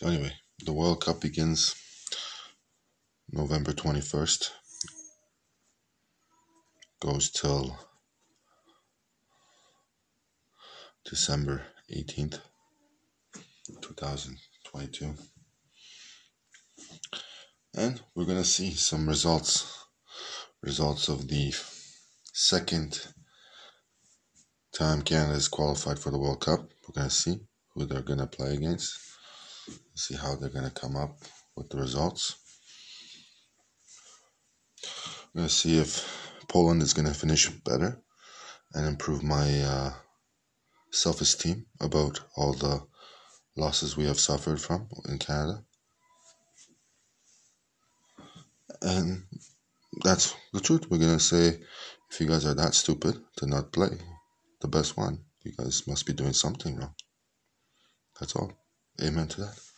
So anyway, the World Cup begins November 21st. Goes till December 18th, 2022. And we're going to see some results results of the second time Canada is qualified for the World Cup. We're going to see who they're going to play against, see how they're going to come up with the results. We're going to see if Poland is going to finish better and improve my uh, self esteem about all the losses we have suffered from in Canada. And that's the truth. We're going to say if you guys are that stupid to not play the best one, you guys must be doing something wrong. That's all. Amen to that.